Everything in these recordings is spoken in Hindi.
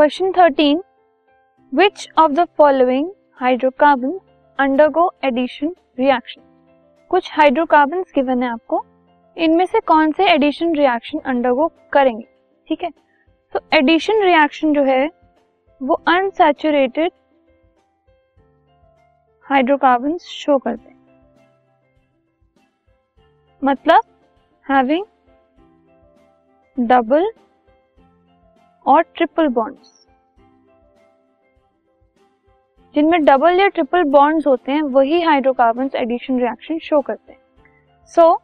Question thirteen which of the following hydrocarbon undergo addition reaction कुछ हाइड्रोकार्बन गिवन है आपको। इनमें से कौन से एडिशन रिएक्शन अंडरगो करेंगे? ठीक है? तो एडिशन रिएक्शन जो है, वो अनसेचुरेटेड हाइड्रोकार्बन शो करते हैं। मतलब हैविंग डबल और ट्रिपल बॉन्ड्स जिनमें डबल या ट्रिपल बॉन्ड्स होते हैं वही हाइड्रोकार्बन एडिशन रिएक्शन शो करते हैं। सो so,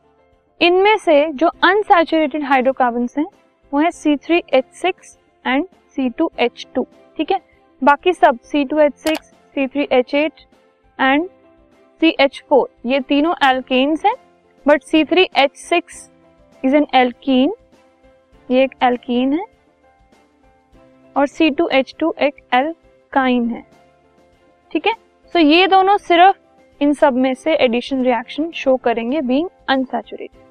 इनमें से जो अनसैचुरेटेड हाइड्रोकार्बन हैं वो है C three H six and C two H two ठीक है? बाकी सब C two H six C three H eight and C H four ये तीनों एल्केन्स हैं but C three H six is an alkene ये एक एल्कीन है। और सी टू एच टू एक एल्काइन है। ठीक है? सो ये दोनों सिर्फ़ इन सब में से एडिशन रिएक्शन शो करेंगे being unsaturated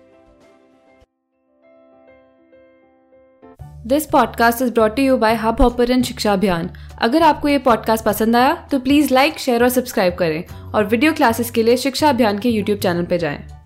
this podcast is brought you by Hubhopper Shiksha Abhiyan अगर आपको ये पॉडकास्ट पसंद आया तो प्लीज़ लाइक शेयर और सब्सक्राइब करें। और वीडियो क्लासेस के लिए शिक्षा अभियान के यूट्यूब चैनल पर जाएँ।